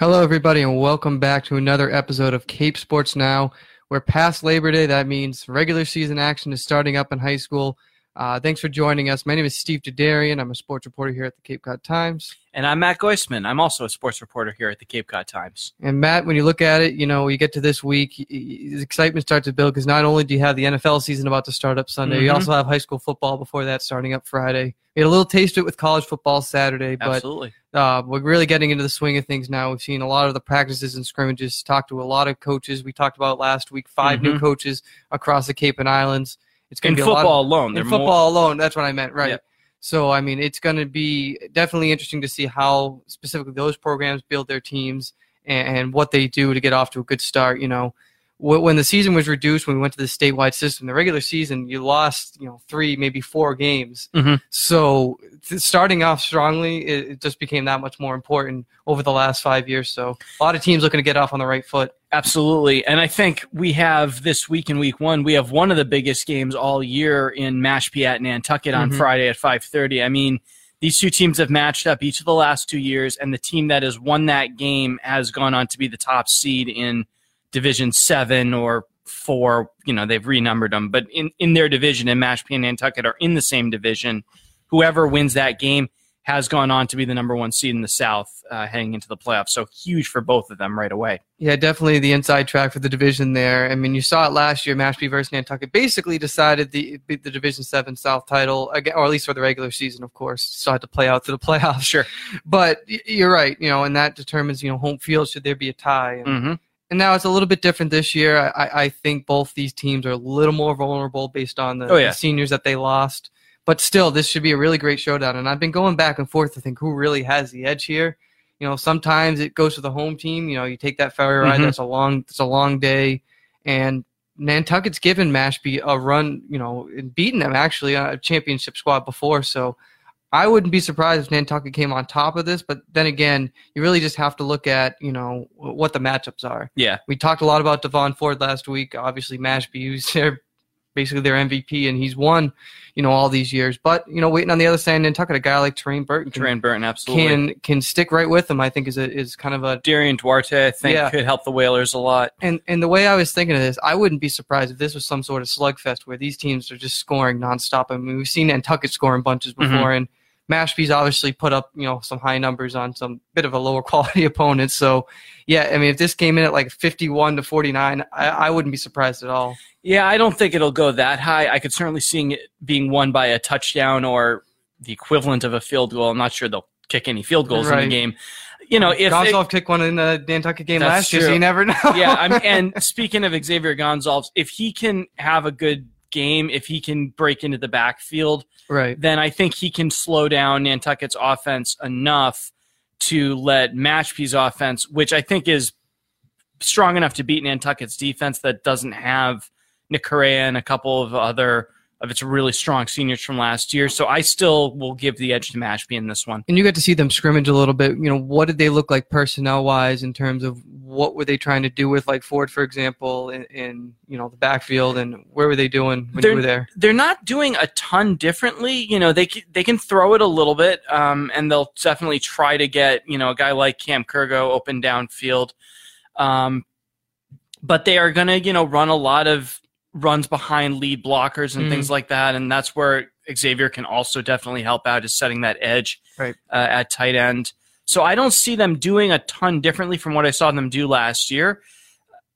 Hello, everybody, and welcome back to another episode of Cape Sports Now. We're past Labor Day. That means regular season action is starting up in high school. Uh, thanks for joining us. My name is Steve Derderian. I'm a sports reporter here at the Cape Cod Times. And I'm Matt Goisman. I'm also a sports reporter here at the Cape Cod Times. And Matt, when you look at it, you know, you get to this week, excitement starts to build because not only do you have the NFL season about to start up Sunday, mm-hmm. you also have high school football before that starting up Friday. We had a little taste of it with college football Saturday, but Absolutely. Uh, we're really getting into the swing of things now. We've seen a lot of the practices and scrimmages, talked to a lot of coaches. We talked about last week, 5 mm-hmm. new coaches across the Cape and Islands. It's going to be football of, alone. In football more... alone, that's what I meant, right? Yep. So I mean, it's going to be definitely interesting to see how specifically those programs build their teams and, and what they do to get off to a good start. You know, when the season was reduced, when we went to the statewide system, the regular season, you lost, you know, three, maybe four games. Mm-hmm. So starting off strongly, it, just became that much more important over the last five years. So a lot of teams looking to get off on the right foot. Absolutely. And I think we have this week in week one, we have one of the biggest games all year in Mashpee at Nantucket on mm-hmm. Friday at 530. I mean, these two teams have matched up each of the last two years, and the team that has won that game has gone on to be the top seed in – Division Seven or four. You know, they've renumbered them, but in in their division, and Mashpee and Nantucket are in the same division. Whoever wins that game has gone on to be the number one seed in the South uh, heading into the playoffs. So huge for both of them right away. Yeah, definitely the inside track for the division there. I mean, you saw it last year. Mashpee versus Nantucket basically decided the the Division Seven South title, again, or at least for the regular season, of course. Still had to play out to the playoffs. Sure, but you're right. You know, and that determines you know home field should there be a tie. And, mm-hmm. And now it's a little bit different this year. I, I think both these teams are a little more vulnerable based on the, oh, yeah. the seniors that they lost. But still, this should be a really great showdown. And I've been going back and forth to think who really has the edge here. You know, sometimes it goes to the home team. You know, you take that ferry ride. Mm-hmm. That's a long. It's a long day, and Nantucket's given Mashpee a run. You know, and beaten them actually on a championship squad before. So I wouldn't be surprised if Nantucket came on top of this, but then again, you really just have to look at you know what the matchups are. Yeah, we talked a lot about Devon Ford last week. Obviously, Mashpee was their basically their MVP, and he's won you know all these years. But you know, waiting on the other side, Nantucket, a guy like Terrain Burton, Terrain Burton, absolutely can can stick right with him. I think is a, is kind of a Darian Duarte. I think yeah. could help the Whalers a lot. And and the way I was thinking of this, I wouldn't be surprised if this was some sort of slugfest where these teams are just scoring nonstop. I mean, we've seen Nantucket scoring bunches before, mm-hmm. and Mashpee's obviously put up, you know, some high numbers on some bit of a lower quality opponent. So, yeah, I mean, if this came in at like 51 to 49, I, I wouldn't be surprised at all. Yeah, I don't think it'll go that high. I could certainly see it being won by a touchdown or the equivalent of a field goal. I'm not sure they'll kick any field goals right. in the game. You know, if Gonzalez kicked one in the Nantucket game last year, so you never know. yeah, I mean, and speaking of Xavier Gonzalez, if he can have a good game, if he can break into the backfield, right. then I think he can slow down Nantucket's offense enough to let Mashpee's offense, which I think is strong enough to beat Nantucket's defense that doesn't have Nick Correa and a couple of other of its a really strong seniors from last year. So I still will give the edge to Mashpee in this one. And you got to see them scrimmage a little bit. You know, what did they look like personnel wise in terms of what were they trying to do with like Ford, for example, in, in you know the backfield, and where were they doing when they're, you were there? They're not doing a ton differently. You know, they they can throw it a little bit, um, and they'll definitely try to get you know a guy like Cam Kurgo open downfield. Um, but they are going to, you know, run a lot of runs behind lead blockers and mm. things like that, and that's where Xavier can also definitely help out, is setting that edge right. uh, at tight end. So I don't see them doing a ton differently from what I saw them do last year.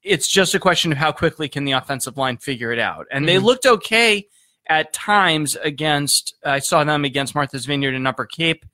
It's just a question of how quickly can the offensive line figure it out, and mm. they looked okay at times against. I saw them against Martha's Vineyard and Upper Cape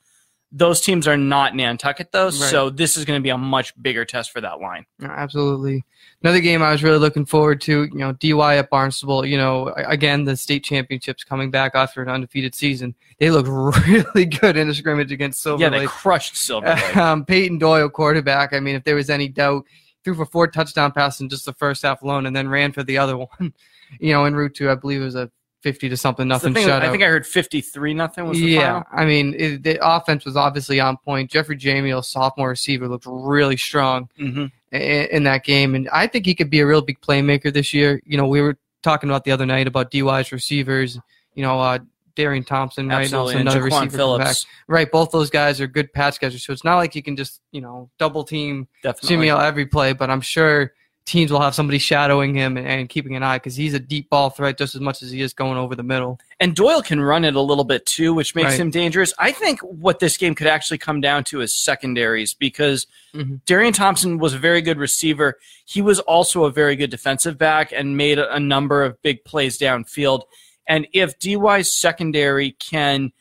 Those teams are not Nantucket though, Right. so this is going to be a much bigger test for that line. No, Absolutely. Another game I was really looking forward to, you know, DY at Barnstable. You know, again, the state championships coming back after an undefeated season. They look really good in a scrimmage against Silver yeah, they Lake. crushed Silver Lake. um, Peyton Doyle, quarterback. I mean, if there was any doubt, threw for four touchdown passes in just the first half alone, and then ran for the other one. You know, en route to I believe it was a fifty to something nothing thing. I think I heard fifty-three nothing was the yeah, final. I mean, it, the offense was obviously on point. Jeffrey Jamiel, sophomore receiver, looked really strong hmm in, in that game, and I think he could be a real big playmaker this year. You know, we were talking about the other night about DY's receivers. You know, uh, Darian Thompson, right? Absolutely, Also and another Jaquan receiver back. Phillips, Right, both those guys are good pass catchers, so it's not like you can just you know double team definitely. Jamiel every play. But I'm sure teams will have somebody shadowing him and, and keeping an eye because he's a deep ball threat just as much as he is going over the middle. And Doyle can run it a little bit too, which makes Right. him dangerous. I think what this game could actually come down to is secondaries because Mhm. Darian Thompson was a very good receiver. He was also a very good defensive back and made a, a number of big plays downfield. And if DY's secondary can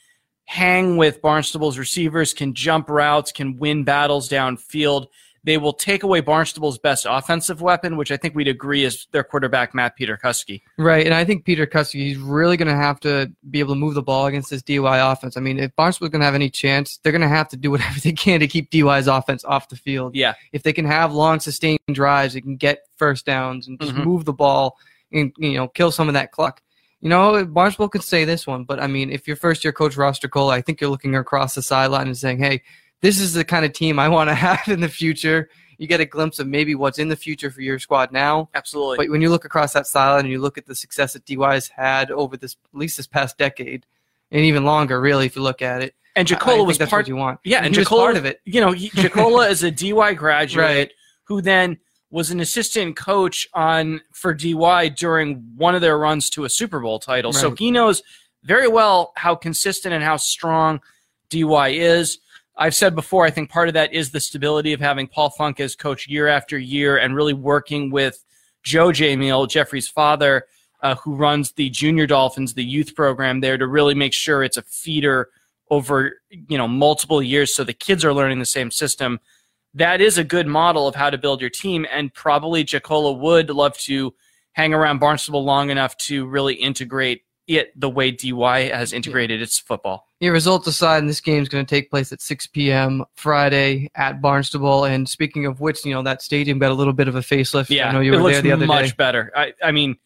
hang with Barnstable's receivers, can jump routes, can win battles downfield, they will take away Barnstable's best offensive weapon, which I think we'd agree is their quarterback, Matt Peter Kuski. Right, and I think Peter Kuski, he's really going to have to be able to move the ball against this DY offense. I mean, if Barnstable's going to have any chance, they're going to have to do whatever they can to keep DY's offense off the field. Yeah. If they can have long, sustained drives, they can get first downs and just Mhm. move the ball and you know kill some of that cluck. You know, Barnstable could say this one, but I mean, if you're first year coach Ross Jacola, I think you're looking across the sideline and saying, "Hey, this is the kind of team I want to have in the future." You get a glimpse of maybe what's in the future for your squad now. Absolutely. But when you look across that sideline and you look at the success that DY has had over this at least this past decade, and even longer, really, if you look at it, and Jacola was part what you want. Yeah, and he Jacola- part of it. you know, he, Jacola is a DY graduate Right. who then was an assistant coach on for DY during one of their runs to a Super Bowl title. So he knows very well how consistent and how strong DY is. I've said before, I think part of that is the stability of having Paul Funk as coach year after year and really working with Joe Jamiel, Jeffrey's father, uh, who runs the Junior Dolphins, the youth program there, to really make sure it's a feeder over you know multiple years, so the kids are learning the same system. That is a good model of how to build your team, and probably Jacola would love to hang around Barnstable long enough to really integrate it the way DY has integrated its football. Yeah, results aside, this game is going to take place at 6 p.m. Friday at Barnstable. And speaking of which, you know that stadium got a little bit of a facelift. Yeah, I know you it were there the other much day. better. I, I mean,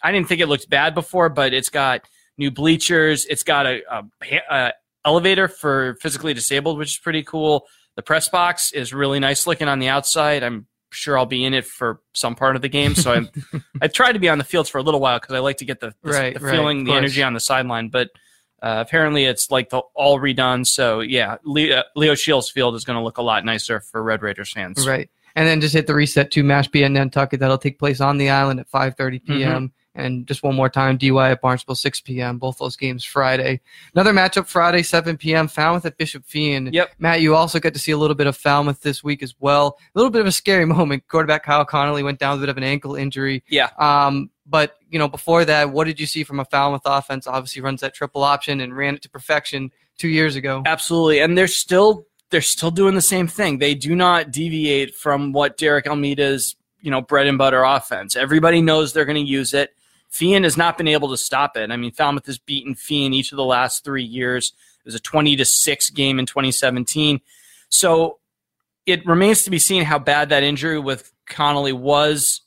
I didn't think it looked bad before, but it's got new bleachers. It's got a, a, a elevator for physically disabled, which is pretty cool. The press box is really nice looking on the outside. I'm sure I'll be in it for some part of the game. So I'm, I tried to be on the fields for a little while because I like to get the, the, Right, the feeling, of the energy on the sideline. But uh, apparently it's like the all redone. So yeah, Leo, Leo Shields Field is going to look a lot nicer for Red Raiders fans. Right. And then just hit the reset to Mashpee and Nantucket. That'll take place on the island at 5.30 p.m. And just one more time, DY at Barnstable, 6 p.m. Both those games Friday. Another matchup Friday, 7 p.m. Falmouth at Bishop Fee. Yep. Matt, you also got to see a little bit of Falmouth this week as well. A little bit of a scary moment. Quarterback Kyle Connolly went down with a bit of an ankle injury. Yeah. Um, but you know, before that, what did you see from a Falmouth offense? Obviously, runs that triple option and ran it to perfection two years ago. Absolutely, and they're still they're still doing the same thing. They do not deviate from what Derek Almeida's you know bread and butter offense. Everybody knows they're going to use it. Feehan has not been able to stop it. I mean, Falmouth has beaten Feehan each of the last three years. It was a twenty to six game in 2017. So it remains to be seen how bad that injury with Connolly was.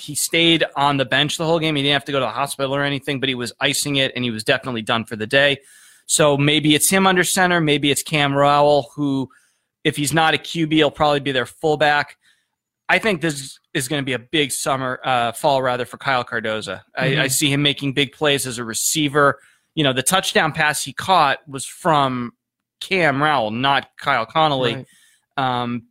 He stayed on the bench the whole game. He didn't have to go to the hospital or anything, but he was icing it, and he was definitely done for the day. So maybe it's him under center. Maybe it's Cam Rowell, who, if he's not a QB, he'll probably be their fullback. I think this is going to be a big summer, uh, fall rather, for Kyle Cardoza. Mhm. I, I see him making big plays as a receiver. You know, the touchdown pass he caught was from Cam Rowell, not Kyle Connolly. Right. Um,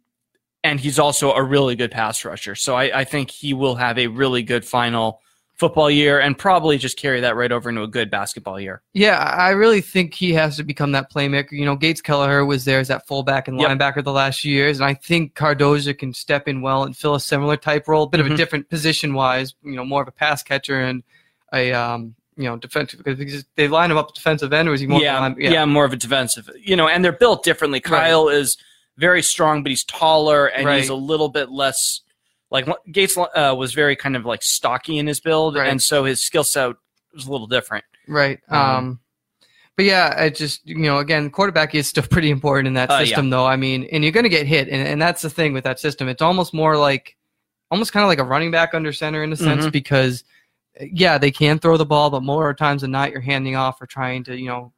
and he's also a really good pass rusher. So I, I think he will have a really good final football year and probably just carry that right over into a good basketball year. Yeah, I really think he has to become that playmaker. You know, Gates Kelleher was there as that fullback and Yep. linebacker the last few years, and I think Cardoza can step in well and fill a similar type role, a bit of Mhm. a different position wise. You know, more of a pass catcher and a um, you know, defensive because they line him up defensive end, or is he more? yeah, line- yeah, more of a defensive. You know, and they're built differently. Right. Kyle is very strong, but he's taller and Right. he's a little bit less. Like Gates uh, was very kind of like stocky in his build, Right. and so his skill set was a little different. Right. Um, Um, but yeah, it just you know, again, quarterback is still pretty important in that Uh, yeah. system, though. I mean, and you're going to get hit, and, and that's the thing with that system. It's almost more like, almost kind of like a running back under center in a sense, Mhm. because yeah, they can throw the ball, but more times than not, you're handing off or trying to you know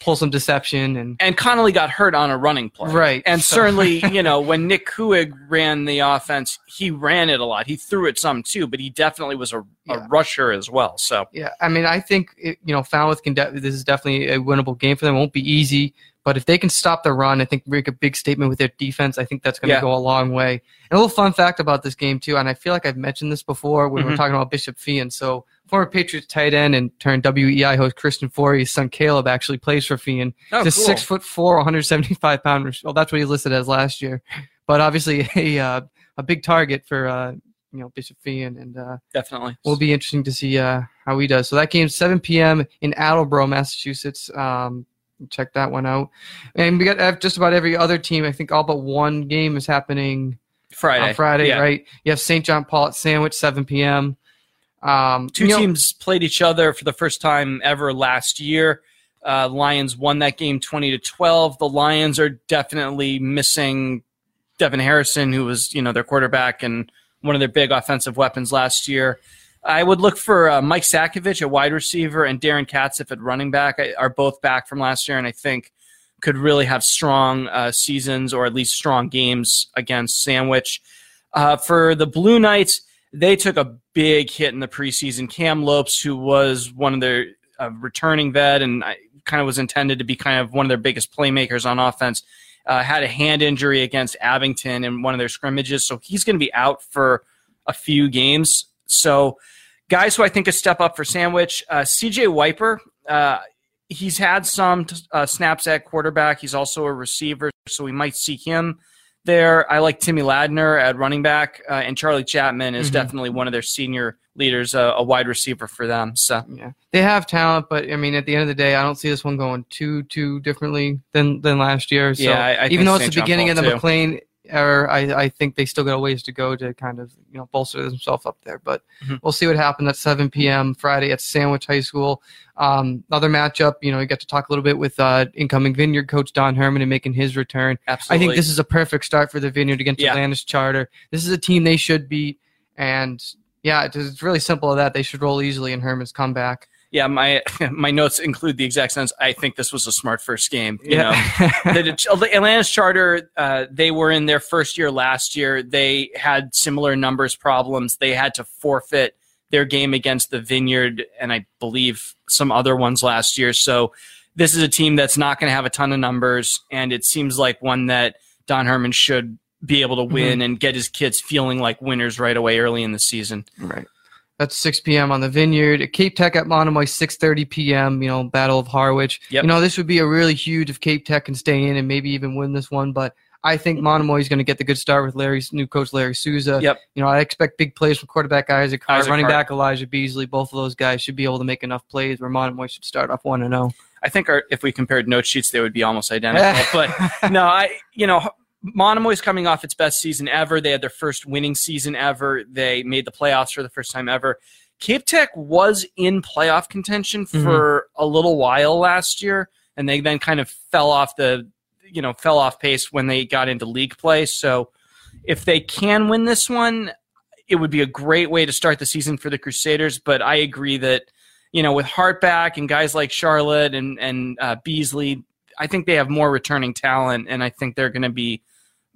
pull some deception and And Connolly got hurt on a running play, Right, And so- certainly, you know, when Nick Kuig ran the offense, he ran it a lot. He threw it some too, but he definitely was a, a rusher as well. So Yeah, I mean, I think it, you know Falmouth can. De- this is definitely a winnable game for them. It won't be easy, but if they can stop the run, I think make a big statement with their defense. I think that's going to Yeah. go a long way. And a little fun fact about this game too, and I feel like I've mentioned this before when we Mhm. we're talking about Bishop Fee, and So former Patriots tight end and turned WEEI host Christian Fauria, his son Caleb actually plays for Feehan. oh, He's a six foot four, 175 pound. Well, that's what he listed as last year, but obviously a uh, a big target for uh, you know Bishop Feehan and. Uh, definitely. will be interesting to see uh, how he does. So that game's 7 p.m. in Attleboro, Massachusetts. Um, check that one out. And we got uh, just about every other team. I think all but one game is happening Friday. on Friday, Yeah. right? You have St. John Paul at Sandwich, 7 p.m. Um, Two you know- teams played each other for the first time ever last year. Uh, Lions won that game 20 to 12. The Lions are definitely missing Devin Harrison, who was, you know, their quarterback and one of their big offensive weapons last year. I would look for uh, Mike Sakovich at wide receiver and Darren Katzif at running back. I, are both back from last year, and I think could really have strong uh, seasons or at least strong games against Sandwich. Uh, for the Blue Knights, they took a big hit in the preseason. Cam Lopes, who was one of their uh, returning vet and I, kind of was intended to be kind of one of their biggest playmakers on offense, uh, had a hand injury against Abington in one of their scrimmages, so he's going to be out for a few games. So, guys who I think a step up for Sandwich, uh, CJ Wiper. Uh, he's had some uh, snaps at quarterback. He's also a receiver, so we might see him there. I like Timmy Ladner at running back, uh, and Charlie Chapman is Mhm. definitely one of their senior leaders, uh, a wide receiver for them. So Yeah, they have talent, but I mean, at the end of the day, I don't see this one going too too differently than than last year. So Yeah, I- I even think though it's St. the John beginning Paul, of the too. McLean era, I, I think they still got a ways to go to kind of you know bolster themselves up there. But Mhm. we'll see what happens at 7 p.m. Friday at Sandwich High School. Um, another matchup, you know, you got to talk a little bit with uh, incoming Vineyard coach Don Herman and making his return. absolutely, I think this is a perfect start for the Vineyard against Yeah. Atlantis Charter. This is a team they should beat, and yeah, it's- it's really simple as that. They should roll easily in Herman's comeback. Yeah. My my notes include the exact sense. I think this was a smart first game. You know, yeah. the, the Atlantis Charter, uh, they were in their first year last year. They had similar numbers problems. They had to forfeit their game against the Vineyard and I believe some other ones last year. So this is a team that's not going to have a ton of numbers, and it seems like one that Don Herman should be able to win and get his kids feeling like winners right away early in the season. Right. That's 6 p.m. on the Vineyard. Cape Tech at Monomoy, 6:30 p.m. You know, Battle of Harwich. Yep. You know, this would be a really huge if Cape Tech can stay in and maybe even win this one. But I think Monomoy is going to get the good start with Larry's new coach Larry Souza. Yep. You know, I expect big plays from quarterback Isaac Hart, Isaac running Hart. back Elijah Beasley. Both of those guys should be able to make enough plays where Monomoy should start off one and oh. zero. I think our, if we compared note sheets, they would be almost identical. but no, I you know Monomoy's coming off its best season ever. They had their first winning season ever. They made the playoffs for the first time ever. Cape Tech was in playoff contention for a little while last year, and they then kind of fell off the you know fell off pace when they got into league play. So if they can win this one, it would be a great way to start the season for the Crusaders. But I agree that you know with Hart back and guys like Charlotte and and uh, Beasley, I think they have more returning talent, and I think they're going to be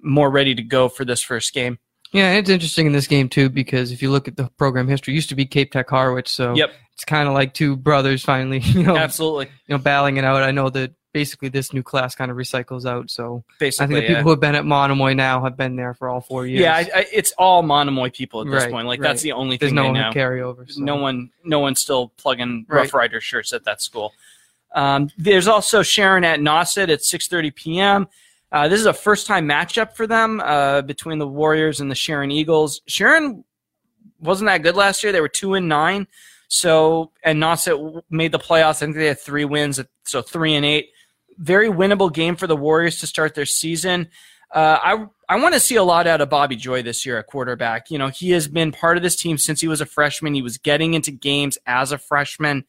more ready to go for this first game. Yeah, it's interesting in this game too because if you look at the program history, it used to be Cape Tech Harwich, so Yep. it's kind of like two brothers finally, you know, Absolutely, you know, battling it out. I know that basically this new class kind of recycles out, so basically, I think the yeah. people who have been at Monomoy now have been there for all four years. Yeah, I, I, it's all Monomoy people at this Right, point. Like right. that's the only there's thing no they one know. who carry over. So. No one, no one's still plugging Right. Rough Rider shirts at that school. Um, there's also Sharon at Nauset at 6:30 p.m. Uh, this is a first-time matchup for them uh, between the Warriors and the Sharon Eagles. Sharon wasn't that good last year; they were two and nine. So and Nauset made the playoffs. I think they had three wins, so three and eight. Very winnable game for the Warriors to start their season. Uh, I I want to see a lot out of Bobby Joy this year at quarterback. You know, he has been part of this team since he was a freshman. He was getting into games as a freshman,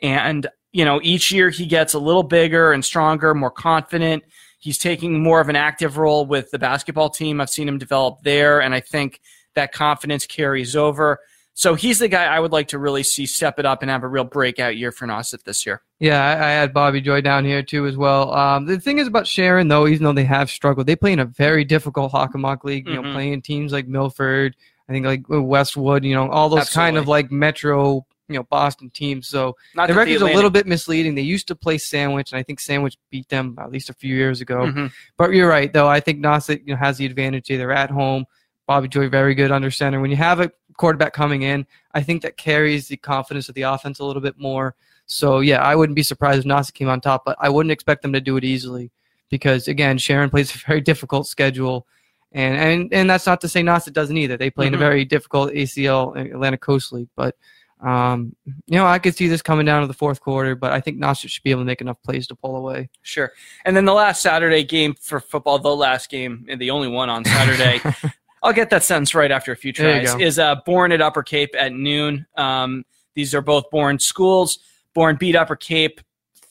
and you know, each year he gets a little bigger and stronger, more confident. He's taking more of an active role with the basketball team. I've seen him develop there, and I think that confidence carries over. So he's the guy I would like to really see step it up and have a real breakout year for Nauset this year. Yeah, I, I, had Bobby Joy down here too as well. Um, the thing is about Sharon, though, even though they have struggled, they play in a very difficult Hockomock league. You mm-hmm. know, playing teams like Milford, I think like Westwood, you know, all those Absolutely. kind of like metro, you know, Boston teams. So Not the record's the a little bit misleading. They used to play Sandwich, and I think Sandwich beat them at least a few years ago. Mm-hmm. But you're right, though. I think Nauset you know, has the advantage. They're at home. Bobby Joy, very good under center. When you have a quarterback coming in, I think that carries the confidence of the offense a little bit more. So yeah, I wouldn't be surprised if Nauset came on top, but I wouldn't expect them to do it easily because again, Sharon plays a very difficult schedule. And, and and that's not to say Nauset doesn't either. They play mm-hmm. in a mm-hmm. very difficult ACL Atlantic Coast League, but um, you know, I could see this coming down to the fourth quarter, but I think Nauset should be able to make enough plays to pull away. Sure. And then the last Saturday game for football, the last game, and the only one on Saturday, I'll get that sentence right after a few tries. Is uh, Bourne at Upper Cape at noon. Um, these are both Bourne schools. Bourne beat Upper Cape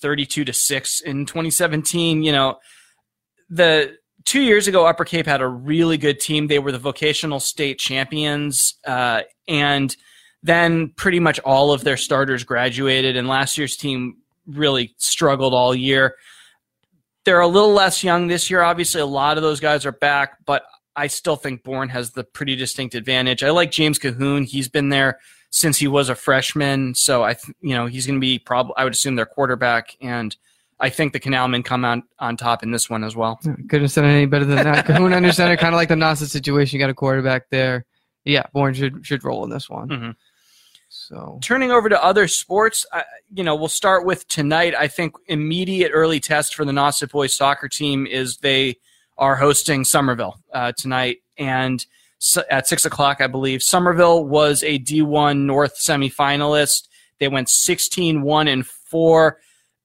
32 to 6 in 2017. You know, the two years ago, Upper Cape had a really good team. They were the vocational state champions. Uh, and then pretty much all of their starters graduated, and last year's team really struggled all year. They're a little less young this year. Obviously, a lot of those guys are back, but I still think Bourne has the pretty distinct advantage. I like James Cahoon. He's been there since he was a freshman, so I, th- you know, he's going to be probably. I would assume their quarterback, and I think the Canalmen come on on top in this one as well. Couldn't have said any better than that. Cahoon under center, kind of like the Nauset situation. You got a quarterback there. Yeah, Bourne should should roll in this one. Mm-hmm. So turning over to other sports, you know, we'll start with tonight. I think immediate early test for the Nauset boys soccer team is they are hosting Somerville uh, tonight, and so at six o'clock, I believe. Somerville was a D1 North semifinalist. They went 16 1 and 4.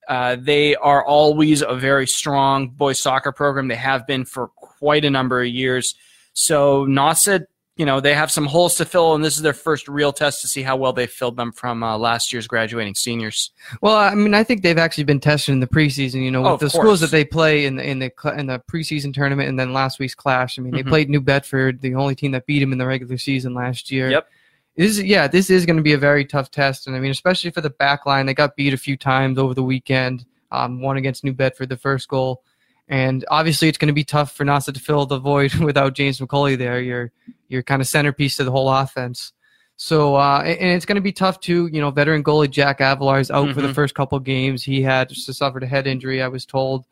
Uh, they are always a very strong boys soccer program. They have been for quite a number of years. So Nauset you know they have some holes to fill, and this is their first real test to see how well they filled them from uh, last year's graduating seniors. Well, I mean, I think they've actually been tested in the preseason. You know, with oh, the course. schools that they play in the in the in the preseason tournament, and then last week's clash. I mean, they mm-hmm. played New Bedford, the only team that beat them in the regular season last year. Yep. This is, yeah, this is going to be a very tough test, and I mean, especially for the back line, they got beat a few times over the weekend. Um, one against New Bedford, the first goal. And obviously, it's going to be tough for Nauset to fill the void without James McCauley there. Your your kind of centerpiece to the whole offense. So uh, and it's going to be tough too. You know, veteran goalie Jack Avalar is out mm-hmm. for the mm-hmm. first couple games. He had just suffered a head injury, I was told,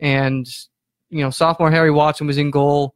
and you know, sophomore Harry Watson was in goal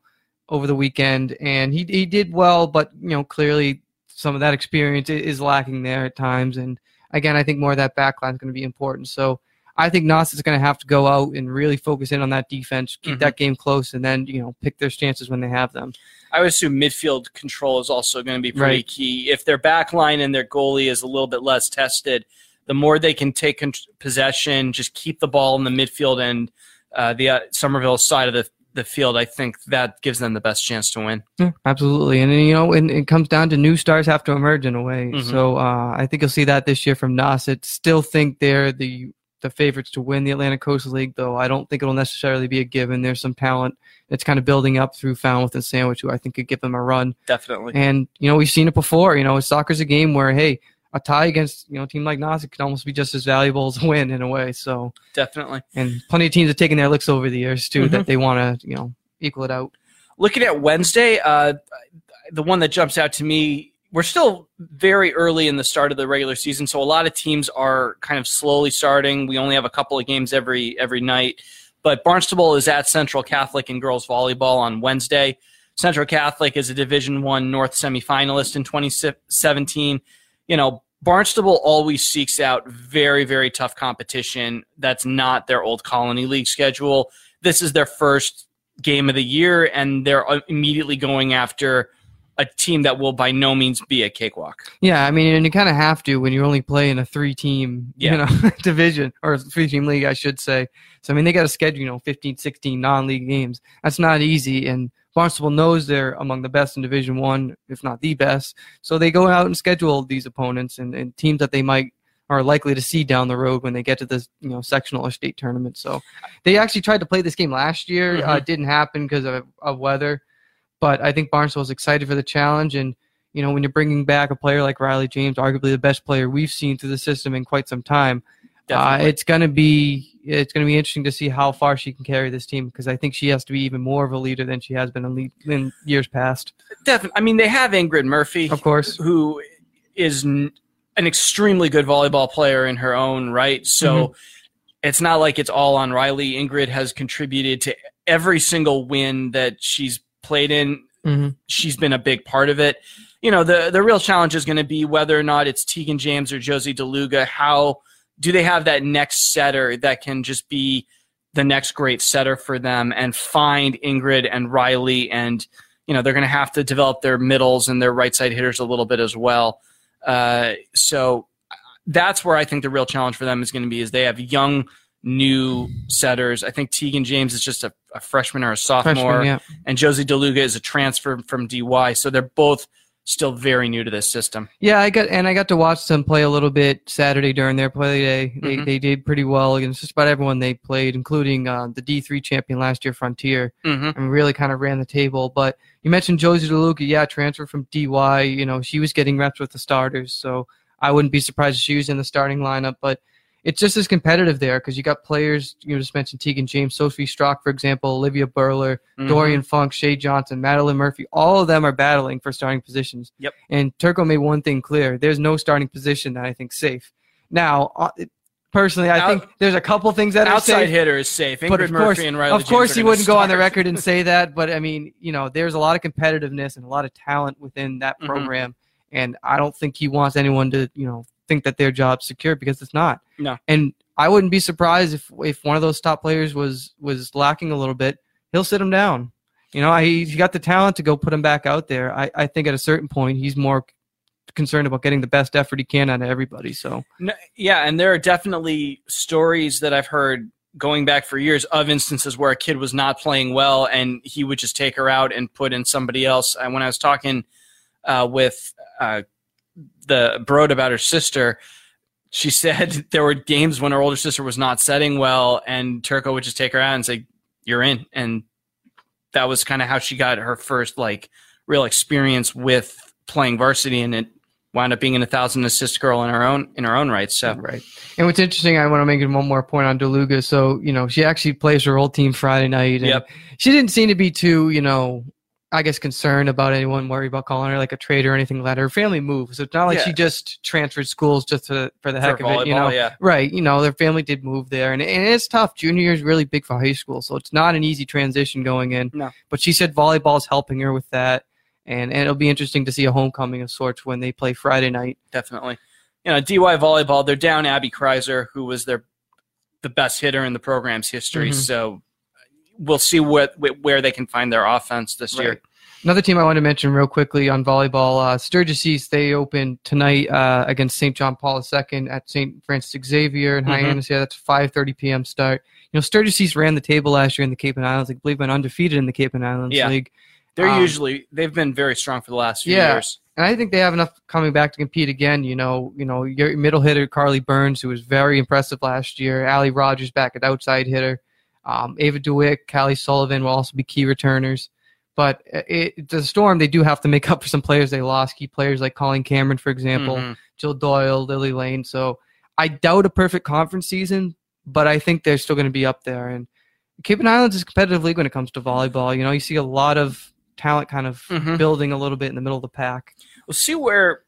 over the weekend, and he he did well, but you know, clearly some of that experience is lacking there at times. And again, I think more of that backline is going to be important. So I think Nas is going to have to go out and really focus in on that defense, keep mm-hmm. that game close, and then you know pick their chances when they have them. I would assume midfield control is also going to be pretty right. key. If their back line and their goalie is a little bit less tested, the more they can take possession, just keep the ball in the midfield and uh, the uh, Somerville side of the the field, I think that gives them the best chance to win. Yeah, absolutely, and you know, and it comes down to new stars have to emerge in a way. Mm-hmm. So uh, I think you'll see that this year from Nauset. Still think they're the the favorites to win the Atlantic Coast League, though I don't think it'll necessarily be a given. There's some talent that's kind of building up through Falmouth and Sandwich, who I think could give them a run. Definitely. And you know, we've seen it before. You know, soccer's a game where hey, a tie against you know a team like Nauset could almost be just as valuable as a win in a way. So definitely. And plenty of teams have taken their licks over the years too mm-hmm. that they want to you know equal it out. Looking at Wednesday, uh, the one that jumps out to me we're still very early in the start of the regular season, so a lot of teams are kind of slowly starting. We only have a couple of games every every night, but Barnstable is at Central Catholic in girls volleyball on Wednesday. Central Catholic is a Division One North semifinalist in 2017. You know, Barnstable always seeks out very very tough competition. That's not their old Colony League schedule. This is their first game of the year, and they're uh, immediately going after a team that will by no means be a cakewalk. Yeah, I mean, and you kind of have to when you only play in a three-team, Yeah. you know, division or three-team league, I should say. So I mean, they got to schedule, you know, 15, 16 non-league games. That's not easy, and Barnstable knows they're among the best in Division One, if not the best. So they go out and schedule these opponents and, and teams that they might are likely to see down the road when they get to this, you know, sectional or state tournament. So they actually tried to play this game last year. Uh, Mhm. it didn't happen because of, of weather, but I think Barnstable is excited for the challenge and you know, when you're bringing back a player like Riley James, arguably the best player we've seen through the system in quite some time, uh, it's gonna be it's gonna be interesting to see how far she can carry this team because I think she has to be even more of a leader than she has been in, in years past. Definitely. I mean, they have Ingrid Murphy, Of course, who is n- an extremely good volleyball player in her own right. So it's not like it's all on Riley. Ingrid has contributed to every single win that she's played in. hmm She's been a big part of it. You know, the the real challenge is going to be whether or not it's Tegan James or Josie DeLuga. How do they have that next setter that can just be the next great setter for them and find Ingrid and Riley and you know they're going to have to develop their middles and their right side hitters a little bit as well. Uh, so that's where I think the real challenge for them is going to be is they have young new setters. I think Tegan James is just a, a freshman or a sophomore, freshman, yeah. and Josie DeLuga is a transfer from DY. So they're both still very new to this system. Yeah, I got and I got to watch them play a little bit Saturday during their play day. They Mhm. they did pretty well against just about everyone they played, including uh, the D three champion last year, Frontier. Mm-hmm. and really kind of ran the table. But you mentioned Josie DeLuca, yeah, transfer from DY. You know, she was getting reps with the starters, so I wouldn't be surprised if she was in the starting lineup. But it's just as competitive there because you got players. You just mentioned Tegan James, Sophie Strock, for example, Olivia Burler, Mm-hmm. Dorian Funk, Shay Johnson, Madeline Murphy. All of them are battling for starting positions. Yep. And Turco made one thing clear: there's no starting position that I think safe. Now, uh, personally, I Out- think there's a couple things that are outside safe hitter is safe. Ingrid but of Murphy course, and Riley of course, are he wouldn't go on the record and say that. But I mean, you know, there's a lot of competitiveness and a lot of talent within that Mhm. program, and I don't think he wants anyone to, you know, think that their job's secure because it's not. No. And I wouldn't be surprised if if one of those top players was was lacking a little bit. He'll sit him down. You know, he's got the talent to go put him back out there. I, I think at a certain point he's more concerned about getting the best effort he can out of everybody. So No, yeah, and there are definitely stories that I've heard going back for years of instances where a kid was not playing well and he would just take her out and put in somebody else. And when I was talking uh, with uh, the Broad about her sister, she said there were games when her older sister was not setting well, and Turco would just take her out and say, "You're in," and that was kind of how she got her first like real experience with playing varsity, and it wound up being an a thousand assist girl in her own in her own right. So Right. And what's interesting, I want to make one more point on Deluga. So, you know, she actually plays her old team Friday night. And Yep. She didn't seem to be too, you know, I guess concerned about anyone worried about calling her like a traitor or anything like that. Her family moved. So it's not like Yeah. she just transferred schools just to, for the heck for of it, you know. yeah. Right. You know, their family did move there. And, and it's tough. Junior year is really big for high school. So it's not an easy transition going in. No. But she said volleyball is helping her with that. And, and it'll be interesting to see a homecoming of sorts when they play Friday night. definitely. You know, DY volleyball, they're down Abby Kreiser, who was their the best hitter in the program's history. Mhm. So we'll see what where they can find their offense this year. Another team I want to mention real quickly on volleyball, uh, Sturgis East, they open tonight uh, against St. John Paul II at St. Francis Xavier in Mhm. Hyannis. Yeah, that's a 5.30 p.m. start. You know, Sturgis East ran the table last year in the Cape and Islands. I believe went undefeated in the Cape and Islands Yeah. League. They're Um, usually they've been very strong for the last few Yeah. years. And I think they have enough coming back to compete again. You know, you know, your middle hitter Carly Burns, who was very impressive last year. Allie Rogers back at outside hitter. Um, Ava DeWitt, Callie Sullivan will also be key returners. But it, the Storm, they do have to make up for some players they lost. Key players like Colleen Cameron, for example, Mhm. Jill Doyle, Lily Lane. So I doubt a perfect conference season, but I think they're still going to be up there. And Cape and Islands is a competitive league when it comes to volleyball. You know, you see a lot of talent kind of Mhm. building a little bit in the middle of the pack. We'll see where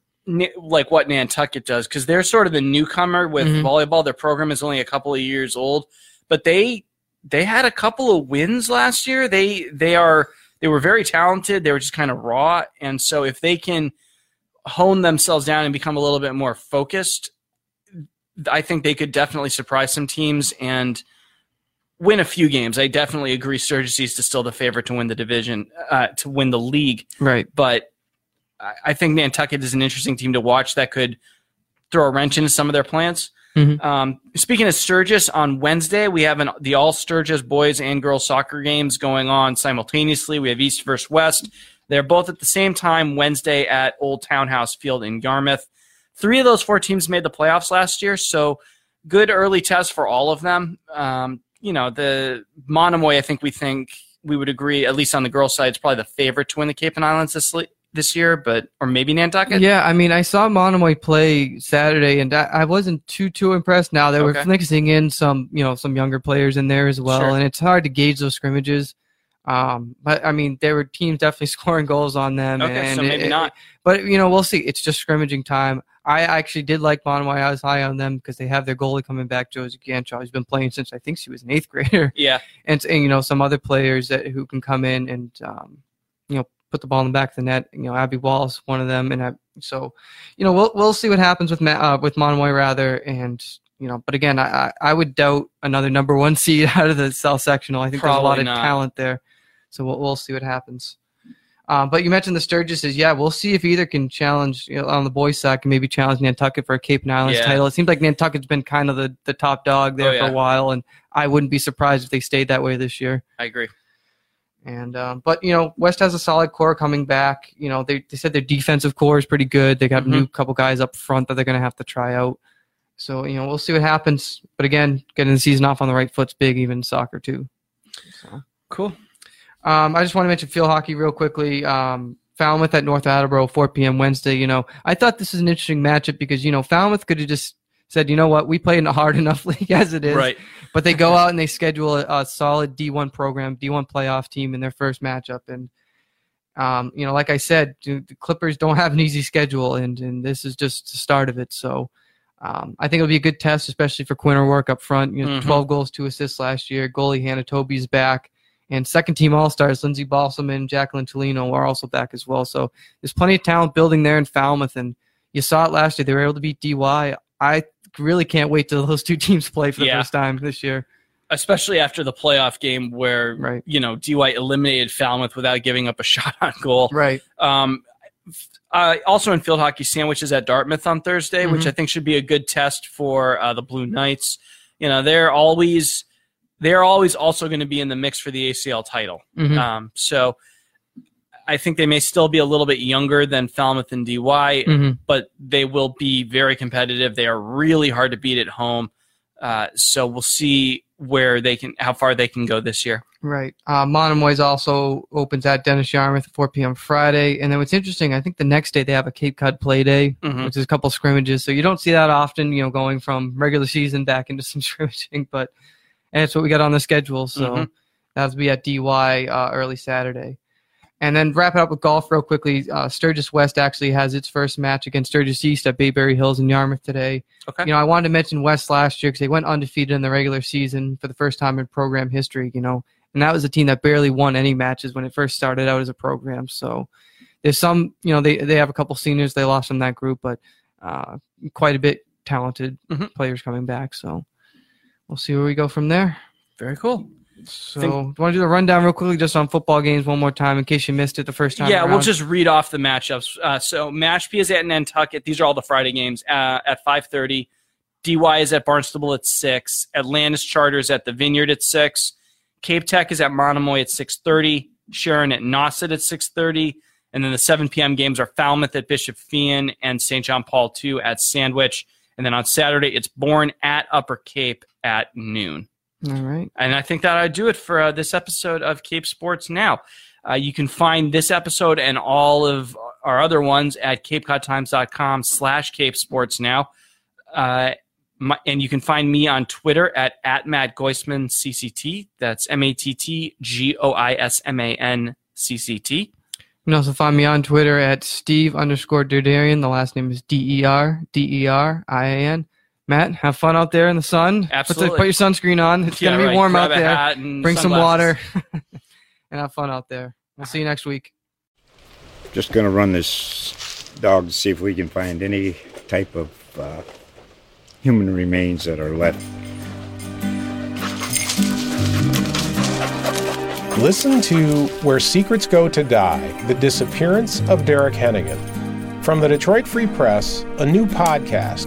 like what Nantucket does because they're sort of the newcomer with Mhm. volleyball. Their program is only a couple of years old, but they they had a couple of wins last year. They they are they were very talented. They were just kind of raw, and so if they can hone themselves down and become a little bit more focused, I think they could definitely surprise some teams and win a few games. I definitely agree. Sturgis East is still the favorite to win the division, uh, to win the league Right. but I- I think Nantucket is an interesting team to watch that could throw a wrench into some of their plans. Mhm. Um, speaking of Sturgis, on Wednesday we have an, the All Sturgis boys and girls soccer games going on simultaneously. We have East versus West. They're both at the same time Wednesday at Old Townhouse Field in Yarmouth. Three of those four teams made the playoffs last year, so good early test for all of them. Um, you know, the Monomoy, I think we think we would agree, at least on the girls' side, is probably the favorite to win the Cape and Islands this this year, but or maybe Nantucket. Yeah, I mean, I saw Monomoy play Saturday, and I, I wasn't too too impressed. Now they were Okay. mixing in some, you know, some younger players in there as well, Sure. and it's hard to gauge those scrimmages. Um, but I mean, there were teams definitely scoring goals on them. Okay, and so maybe it- not. But you know, we'll see. It's just scrimmaging time. I actually did like Monomoy. I was high on them because they have their goalie coming back, Josie Ganshaw. He's been playing since I think she was an eighth grader Yeah, and, and you know some other players that who can come in and um, you know put the ball in the back of the net. You know Abby Wallace, one of them, and I, so you know we'll we'll see what happens with Ma- uh, with Monomoy rather, and you know. But again, I I would doubt another number one seed out of the South sectional. I think there's a lot Probably of talent there, so we'll we'll see what happens. Um, but you mentioned the Sturgises. Yeah, we'll see if either can challenge you know, on the boys' side, can maybe challenge Nantucket for a Cape and Islands Yeah. title. It seems like Nantucket's been kind of the, the top dog there Oh, for a while, and I wouldn't be surprised if they stayed that way this year. I agree. And um, but you know, West has a solid core coming back. You know, they they said their defensive core is pretty good. They got a new couple guys up front that they're going to have to try out. So you know, we'll see what happens. But again, getting the season off on the right foot's big, even soccer too. So, Cool. um, I just want to mention field hockey real quickly. Um, Falmouth at North Attleboro, 4 p.m. Wednesday. You know, I thought this was an interesting matchup because you know Falmouth could have just said, you know what, we play in a hard enough league as it is, Right. but they go out and they schedule a, a solid D1 program, D1 playoff team in their first matchup. And, um, you know, like I said, the the Clippers don't have an easy schedule, and, and this is just the start of it. So um, I think it'll be a good test, especially for Quinter work up front. You know, Mhm. 12 goals, two assists last year. Goalie Hannah Toby's back. And second team All Stars, Lindsey Balsam and Jacqueline Tolino are also back as well. So there's plenty of talent building there in Falmouth. And you saw it last year. They were able to beat DY. I really can't wait till those two teams play for the Yeah. first time this year. Especially after the playoff game where Right. you know DY eliminated Falmouth without giving up a shot on goal. Right. Um, uh, also in field hockey, sandwiches at Dartmouth on Thursday, which Mhm. I think should be a good test for uh, the Blue Knights. You know, they're always they're always also going to be in the mix for the ACL title. Mhm. Um, so I think they may still be a little bit younger than Falmouth and DY, Mhm. but they will be very competitive. They are really hard to beat at home. Uh, so we'll see where they can, how far they can go this year. Right. Uh, Monomoy's also opens at Dennis Yarmouth at 4 p.m. Friday. And then what's interesting, I think the next day they have a Cape Cod play day, Mhm. which is a couple scrimmages. So you don't see that often, you know, going from regular season back into some scrimmaging. But and it's what we got on the schedule. So Mhm. that'll be at DY uh, early Saturday. And then wrap it up with golf real quickly. Uh, Sturgis West actually has its first match against Sturgis East at Bayberry Hills in Yarmouth today. Okay. You know, I wanted to mention West last year because they went undefeated in the regular season for the first time in program history. You know, and that was a team that barely won any matches when it first started out as a program. So there's some, you know, they they have a couple seniors they lost from that group, but uh, quite a bit talented Mhm. players coming back. So we'll see where we go from there. Very cool. So, do you want to do the rundown real quickly just on football games one more time in case you missed it the first time? Yeah, we'll just read off the matchups. Uh, so Mashpee is at Nantucket. These are all the Friday games uh, at 5:30. DY is at Barnstable at six. Atlantis Charters at the Vineyard at six. Cape Tech is at Monomoy at 6:30. Sharon at Nauset at 6:30. And then the 7 p.m. games are Falmouth at Bishop Feehan and St. John Paul II at Sandwich. And then on Saturday, it's Bourne at Upper Cape at noon. All right. And I think that I do it for uh, this episode of Cape Sports Now. Uh, you can find this episode and all of our other ones at capecodtimes.com slash Cape Sports Now. Uh, my, and you can find me on Twitter at, at Matt Goisman CCT. That's M A T T G O I S M A N C C T. You can also find me on Twitter at Steve underscore Derderian. The last name is D E R D E R I A N. Matt, have fun out there in the sun. Put, the, Absolutely. put your sunscreen on. It's Yeah, going to be right. warm Grab out a there. hat and Bring some water and have fun out there. We'll see you next week. Just gonna run this dog to see if we can find any type of uh, human remains that are left. Listen to Where Secrets Go to Die The Disappearance of Derek Hennigan. From the Detroit Free Press, a new podcast